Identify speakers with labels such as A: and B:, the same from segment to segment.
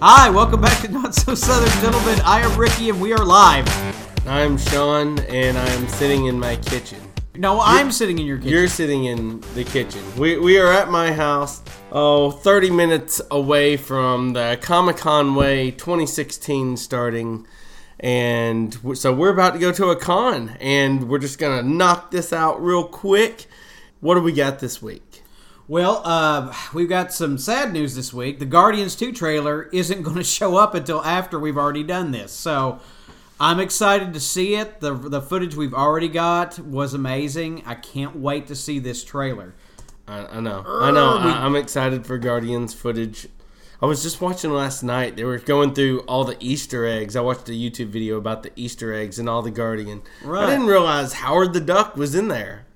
A: Hi, welcome back to Not So Southern Gentlemen. I am Ricky and we are live.
B: I'm Sean, and I'm sitting in my kitchen.
A: No, I'm sitting in your kitchen.
B: You're sitting in the kitchen. We, we are at my house, oh, 30 minutes away from the Comic Con Way 2016 starting. And w- so we're about to go to a con, and we're just going to knock this out real quick. What do we got this week?
A: Well, uh, we've got some sad news this week. The Guardians 2 trailer isn't going to show up until after we've already done this. So I'm excited to see it. The, the footage we've already got was amazing. I can't wait to see this trailer.
B: I, I know. I know.
A: we-
B: I, I'm excited for Guardians footage. I was just watching last night. They were going through all the Easter eggs. I watched a YouTube video about the Easter eggs and all the Guardian.
A: Right.
B: I didn't realize Howard the Duck was in there.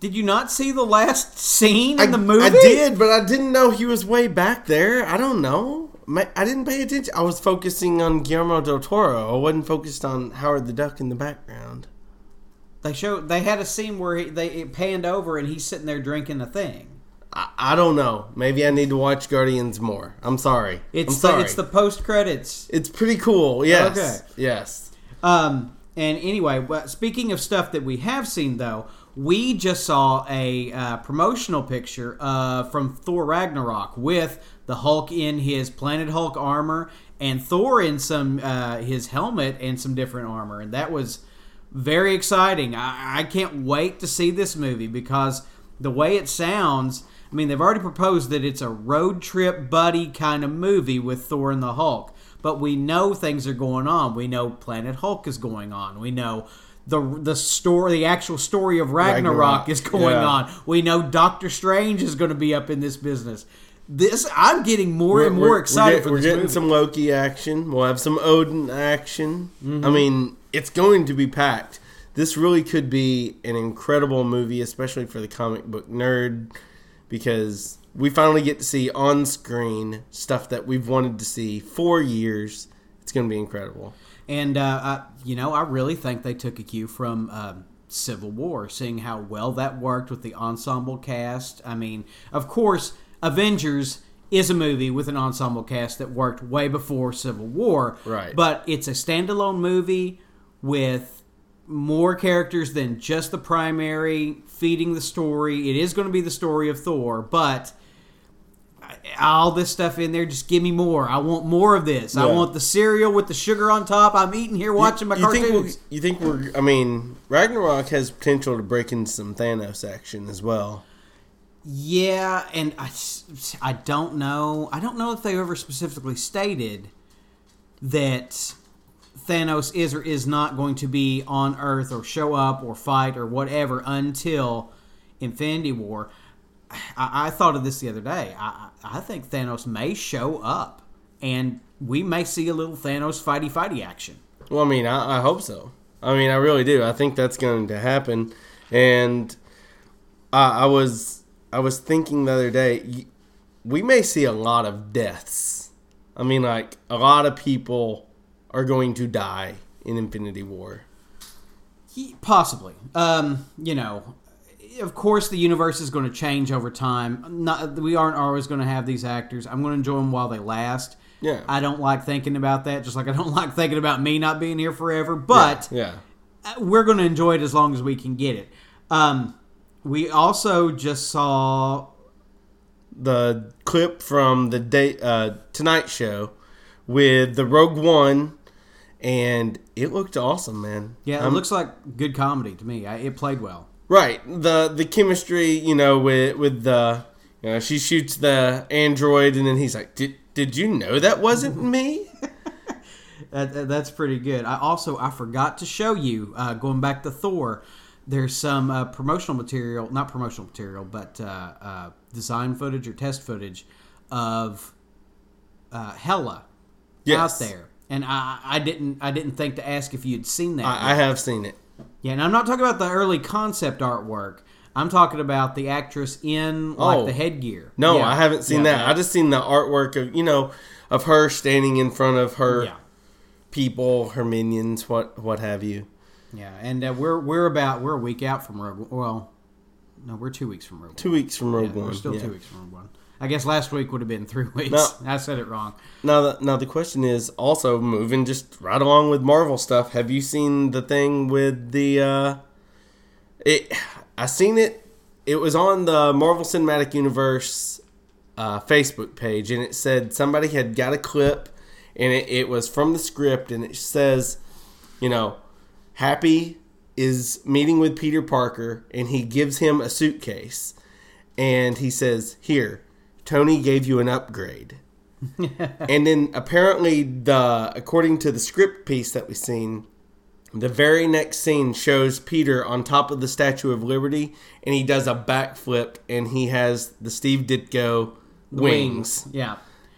A: Did you not see the last scene in
B: I,
A: the movie?
B: I did, but I didn't know he was way back there. I don't know. I didn't pay attention. I was focusing on Guillermo del Toro. I wasn't focused on Howard the Duck in the background.
A: They showed. They had a scene where he, they it panned over and he's sitting there drinking a thing.
B: I, I don't know. Maybe I need to watch Guardians more. I'm sorry.
A: It's
B: I'm
A: the,
B: sorry.
A: it's the post credits.
B: It's pretty cool. Yes.
A: Okay.
B: Yes.
A: Um, and anyway, speaking of stuff that we have seen, though, we just saw a uh, promotional picture uh, from Thor Ragnarok with the Hulk in his Planet Hulk armor and Thor in some uh, his helmet and some different armor, and that was very exciting. I, I can't wait to see this movie because the way it sounds. I mean, they've already proposed that it's a road trip buddy kind of movie with Thor and the Hulk but we know things are going on. We know Planet Hulk is going on. We know the the story, the actual story of Ragnarok,
B: Ragnarok,
A: is going
B: yeah.
A: on. We know Doctor Strange is going to be up in this business. This I'm getting more and
B: We're-
A: more
B: we're
A: excited
B: get-
A: for
B: We're getting
A: movie.
B: some Loki action. We'll have some Odin action.
A: Mm-hmm.
B: I mean, it's going to be packed. This really could be an incredible movie, especially for the comic book nerd, because we finally get to see on screen stuff that we've wanted to see for years. It's going to be incredible.
A: And uh, I, you know, I really think they took a cue from um, Civil War, seeing how well that worked with the ensemble cast. I mean, of course, Avengers is a movie with an ensemble cast that worked way before Civil War.
B: Right.
A: But it's a standalone movie with more characters than just the primary feeding the story. It is going to be the story of Thor, but all this stuff in there. Just give me more. I want more of this. I want the cereal with the sugar on top. I'm eating here watching my
B: you think we'll, you think we're? I mean, Ragnarok has potential to break into some Thanos action as well.
A: yeah, and I, I don't know. I don't know if they ever specifically stated that Thanos is or is not going to be on Earth or show up or fight or whatever until Infinity War. I, I thought of this the other day. I, I think Thanos may show up, and we may see a little Thanos fighty fighty action.
B: Well, I mean, I, I hope so. I mean, I really do. I think that's going to happen. And I, I was I was thinking the other day, we may see a lot of deaths. I mean, like a lot of people are going to die in Infinity War.
A: Possibly. Um, you know, of course, the universe is going to change over time. Not, we aren't always going to have these actors. I'm going to enjoy them while they last.
B: Yeah.
A: I don't like thinking about that, just like I don't like thinking about me not being here forever. But
B: yeah,
A: uh, we're going to enjoy it as long as we can get it. Um, we also just saw
B: the clip from the day uh, Tonight Show with the Rogue One, and it looked awesome, man.
A: Yeah, it looks like good comedy to me. I, it played well.
B: Right. The the chemistry, you know, with with the you know, she shoots the android and then he's like, "Did did you know that wasn't me?"
A: That, that- that's pretty good. I also I forgot to show you uh, going back to Thor. There's some uh, promotional material, not promotional material, but uh, uh, design footage or test footage of uh, Hela
B: Yes.
A: out there, and I, I didn't I didn't think to ask if you'd seen that.
B: I, I have seen it.
A: Yeah, and I'm not talking about the early concept artwork. I'm talking about the actress in like
B: Oh.
A: the headgear.
B: No,
A: Yeah.
B: I haven't seen
A: Yeah,
B: that. I just seen the artwork of you know of her standing in front of her
A: yeah.
B: people, her minions, what what have you.
A: Yeah, and uh, we're we're about we're a week out from Rogue. Well, no, we're two weeks from Rogue.
B: Two weeks from Rogue
A: Yeah,
B: One.
A: we're still
B: yeah.
A: two weeks from Rogue One. I guess last week would have been three weeks.
B: No.
A: I said it wrong.
B: Now, the, now the question is also moving just right along with Marvel stuff. Have you seen the thing with the? uh It, I seen it. It was on the Marvel Cinematic Universe uh, Facebook page, and it said somebody had got a clip, and it, it was from the script, and it says, you know, Happy is meeting with Peter Parker, and he gives him a suitcase, and he says, "Here, Tony gave you an upgrade." and then apparently the according to the script piece that we've seen the very next scene shows peter on top of the statue of liberty and he does a backflip and he has the steve ditko wings,
A: Yeah.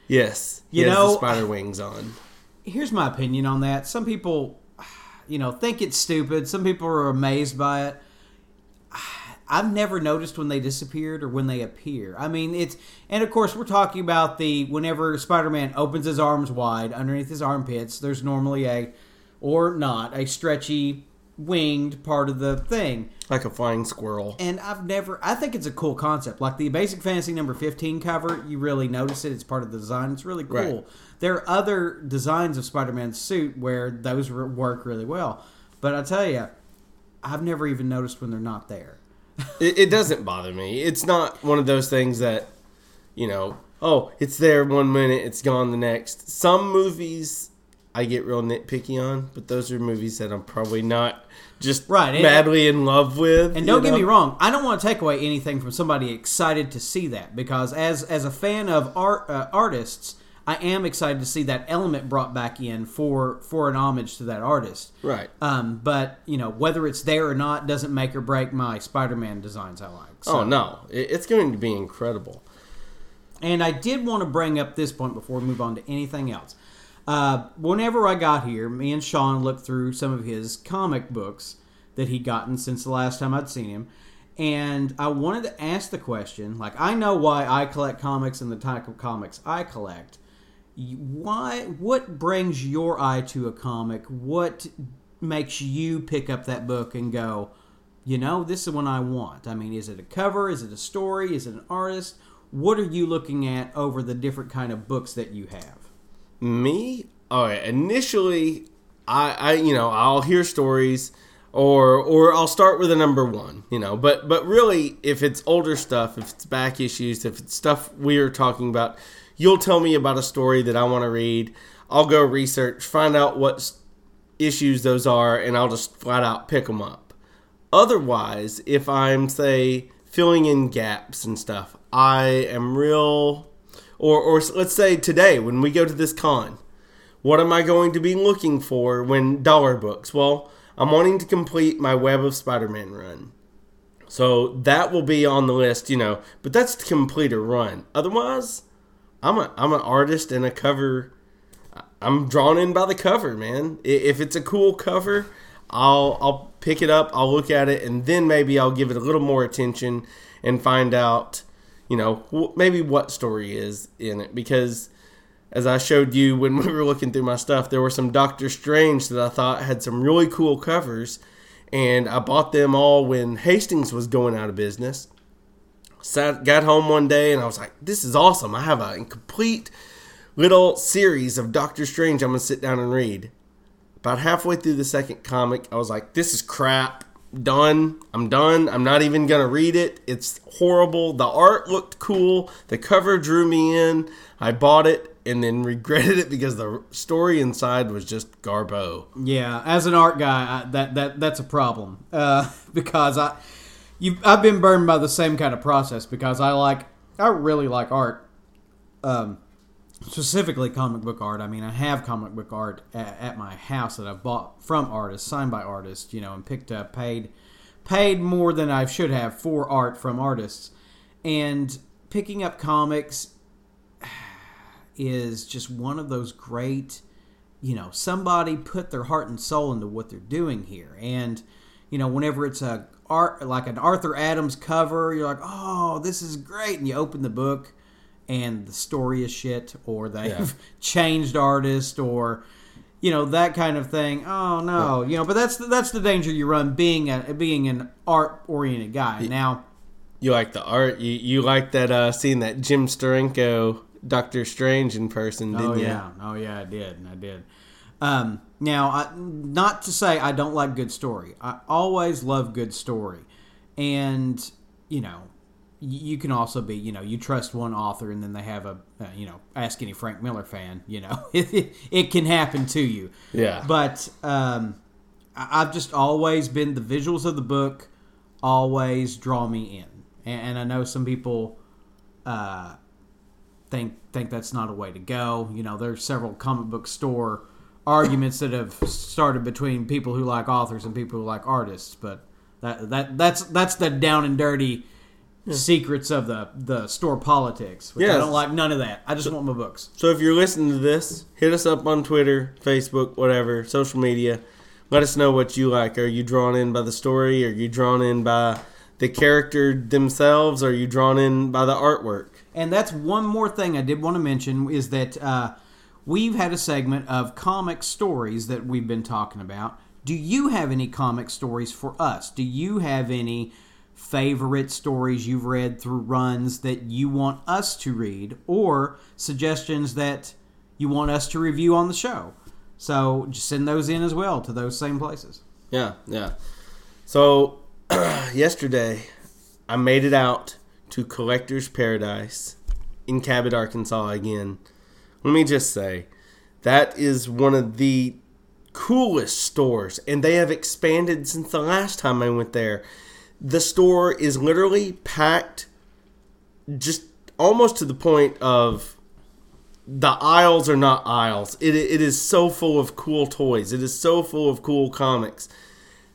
B: yes
A: You know-
B: spider wings on
A: Here's my opinion on that. Some people, you know, think it's stupid. Some people are amazed by it. I've never noticed when they disappeared or when they appear. I mean, it's and of course we're talking about the whenever Spider-Man opens his arms wide underneath his armpits, there's normally a or not a stretchy winged part of the thing.
B: like a flying squirrel
A: And I've never I think it's a cool concept. Like the Basic Fantasy number 15 cover, you really notice it. It's part of the design. It's really cool.
B: Right.
A: There are other designs of Spider-Man's suit where those work really well. But I tell you, I've never even noticed when they're not there.
B: It, it doesn't bother me. It's not one of those things that you know oh it's there one minute it's gone the next. Some movies i get real nitpicky on but those are movies that i'm probably not just
A: Right,
B: madly in love with
A: And don't get me wrong, I don't want to take away anything from somebody excited to see that because as as a fan of art uh, artists, I am excited to see that element brought back in for for an homage to that artist.
B: right
A: Um, but you know whether it's there or not doesn't make or break my Spider-Man designs I like. So-
B: oh no it's going to be incredible
A: And I did want to bring up this point before we move on to anything else. Uh, whenever I got here, me and Sean looked through some of his comic books that he'd gotten since the last time I'd seen him. And I wanted to ask the question like, I know why I collect comics and the type of comics I collect. Why? What brings your eye to a comic? What makes you pick up that book and go, you know, this is one I want. I mean, is it a cover? Is it a story? Is it an artist? What are you looking at over the different kind of books that you have?
B: Me? All right. Initially, I, I, you know, I'll hear stories, or or I'll start with a number one, you know. But but really, if it's older stuff, if it's back issues, if it's stuff we are talking about, you'll tell me about a story that I want to read. I'll go research, find out what issues those are, and I'll just flat out pick them up. Otherwise, if I'm say filling in gaps and stuff, I am real or or let's say today when we go to this con, what am I going to be looking for when dollar books? Well, I'm wanting to complete my Web of Spider-Man run. So that will be on the list, you know, but that's to complete a run. Otherwise, I'm a I'm an artist and a cover I'm drawn in by the cover, man. If it's a cool cover, I'll I'll pick it up, I'll look at it, and then maybe I'll give it a little more attention and find out, you know, maybe what story is in it. Because as I showed you when we were looking through my stuff, there were some Doctor Strange that I thought had some really cool covers, and I bought them all when Hastings was going out of business. Sat, got home one day and I was like, "This is awesome! I have a complete little series of Doctor Strange. I'm gonna sit down and read." About halfway through the second comic, I was like, "This is crap. Done. I'm done. I'm not even gonna read it. It's horrible. The art looked cool. The cover drew me in. I bought it and then regretted it because the story inside was just garbo."
A: Yeah, as an art guy, I, that that that's a problem uh, because I you I've been burned by the same kind of process because I like I really like art, um, specifically comic book art. I mean, I have comic book art at, at my house that I've bought from artists, signed by artists, you know, and picked up, paid paid more than I should have for art from artists, and picking up comics is just one of those great you know somebody put their heart and soul into what they're doing here. And you know whenever it's a art like an arthur adams cover you're like oh this is great. And you open the book and the story is shit or they've
B: Yeah.
A: changed artist or you know that kind of thing oh no you know but that's the, that's the danger you run being a being an art oriented guy now
B: You like the art? You you like that? Uh, seeing that Jim Steranko Doctor Strange in person, didn't
A: oh
B: you?
A: yeah, oh yeah, I did, I did. Um, now, I, not to say I don't like good story. I always love good story, and you know, you can also be, you know, you trust one author and then they have a, uh, you know, ask any Frank Miller fan, you know, it, it can happen to you.
B: Yeah.
A: But um, I've just always been the visuals of the book always draw me in, and, and I know some people uh, think think that's not a way to go. You know, there's several comic book store arguments that have started between people who like authors and people who like artists, but that that that's that's the down and dirty secrets of the the store politics. Which I don't like none of that. I just want my books.
B: So if you're listening to this, hit us up on Twitter, Facebook, whatever, social media. Let us know what you like. Are you drawn in by the story? Are you drawn in by the character themselves? Are you drawn in by the artwork?
A: And that's one more thing I did want to mention is that uh, we've had a segment of comic stories that we've been talking about. Do you have any comic stories for us? Do you have any favorite stories you've read through runs that you want us to read or suggestions that you want us to review on the show? So just send those in as well to those same places.
B: Yeah, yeah. So yesterday, I made it out to Collector's Paradise in Cabot, Arkansas again. Let me just say, that is one of the coolest stores, and they have expanded since the last time I went there. The store is literally packed, just almost to the point of the aisles are not aisles. It, it is so full of cool toys. It is so full of cool comics.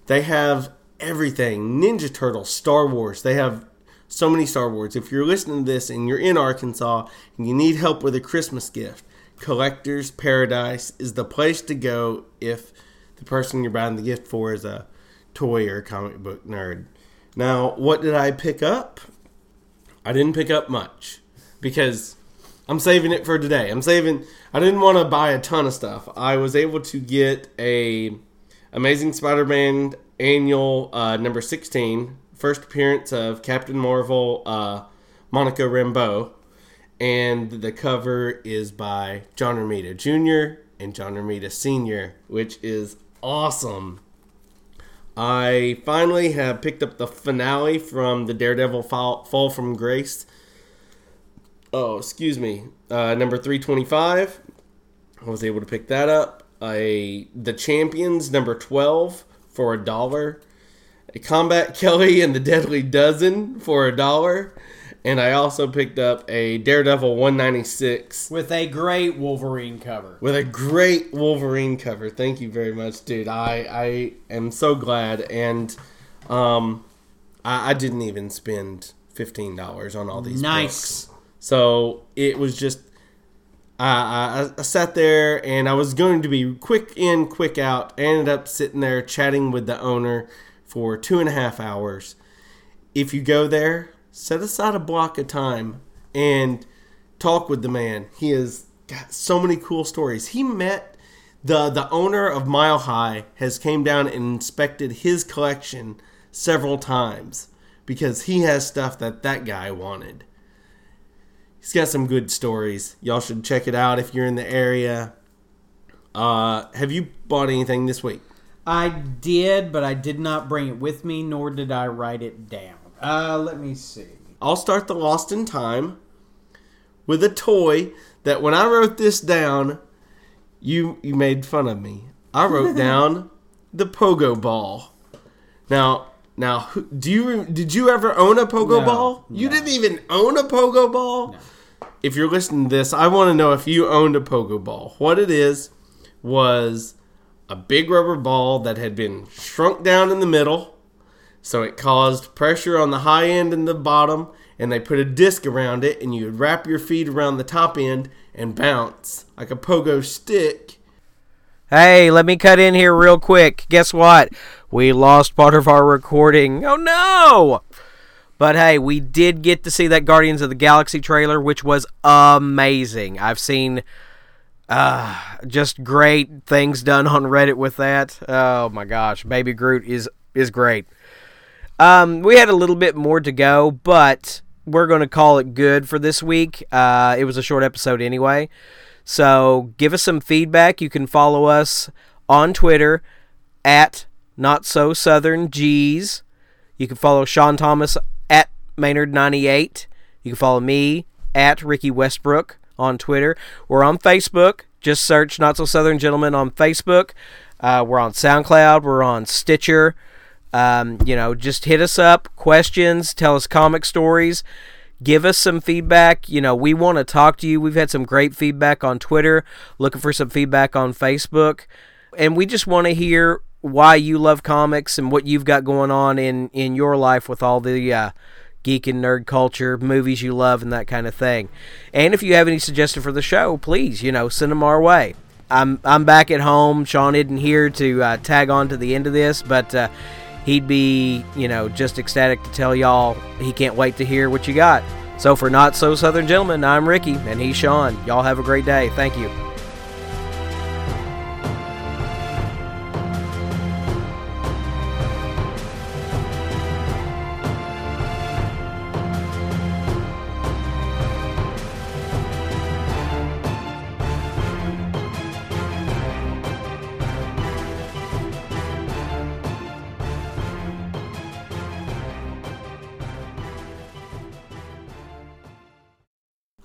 B: They have everything Ninja Turtles, Star Wars. They have so many Star Wars. If you're listening to this and you're in Arkansas and you need help with a Christmas gift, Collector's Paradise is the place to go if the person you're buying the gift for is a toy or comic book nerd. Now, what did I pick up? I didn't pick up much because I'm saving it for today. I'm saving. I didn't want to buy a ton of stuff. I was able to get a Amazing Spider-Man annual uh, number 16, first appearance of Captain Marvel, uh, Monica Rambeau, and the cover is by John Romita Jr. and John Romita Sr., which is awesome. I finally have picked up the finale from the Daredevil Fall, Fall from Grace. Oh, excuse me. Uh, number 325. I was able to pick that up. A The Champions, number 12, for a dollar. A Combat Kelly and the Deadly Dozen for a dollar. And I also picked up a Daredevil 196
A: With a great Wolverine cover.
B: with a great Wolverine cover. Thank you very much, dude. I I am so glad, and um, I, I didn't even spend fifteen dollars on all these
A: Nice.
B: books. So it was just I, I I sat there and I was going to be quick in, quick out. I ended up sitting there chatting with the owner for two and a half hours. If you go there, set aside a block of time and talk with the man. He has got so many cool stories. He met the the owner of Mile High has came down and inspected his collection several times because he has stuff that that guy wanted. He's got some good stories. Y'all should check it out if you're in the area. Uh, have you bought anything this week?
A: I did, but I did not bring it with me, nor did I write it down. Uh, let me see.
B: I'll start the Lost in Time with a toy that when I wrote this down, you you made fun of me. I wrote down the pogo ball. Now, now, do you did you ever own a pogo
A: No,
B: ball? You
A: no.
B: didn't even own a pogo ball. If you're listening to this, I want to know if you owned a pogo ball. What it is was a big rubber ball that had been shrunk down in the middle so it caused pressure on the high end and the bottom, and they put a disc around it, and you would wrap your feet around the top end and bounce like a pogo stick.
C: Hey, let me cut in here real quick. Guess what? We lost part of our recording. Oh no! But hey, we did get to see that Guardians of the Galaxy trailer, which was amazing. I've seen uh, just great things done on Reddit with that. Oh my gosh, Baby Groot is is great.
A: Um, we had a little bit more to go, but we're going to call it good for this week. Uh, it was a short episode anyway. So give us some feedback. You can follow us on Twitter at Not So Southern G's. You can follow Sean Thomas at Maynard98. You can follow me at Ricky Westbrook on Twitter. We're on Facebook. Just search Not So Southern Gentlemen on Facebook. Uh, we're on SoundCloud. We're on Stitcher. Um, you know, just hit us up, questions, tell us comic stories, give us some feedback. You know, we want to talk to you. We've had some great feedback on Twitter, looking for some feedback on Facebook, and we just want to hear why you love comics and what you've got going on in in your life with all the uh, geek and nerd culture, movies you love, and that kind of thing. And if you have any suggestions for the show, please, you know, send them our way. I'm I'm back at home. Sean isn't here to uh, tag on to the end of this, but uh, he'd be, you know, just ecstatic to tell y'all he can't wait to hear what you got. So for Not So Southern Gentlemen, I'm Ricky and he's Sean. Y'all have a great day. Thank you.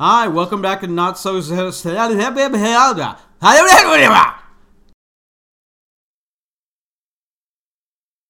D: Hi, welcome back to Not So.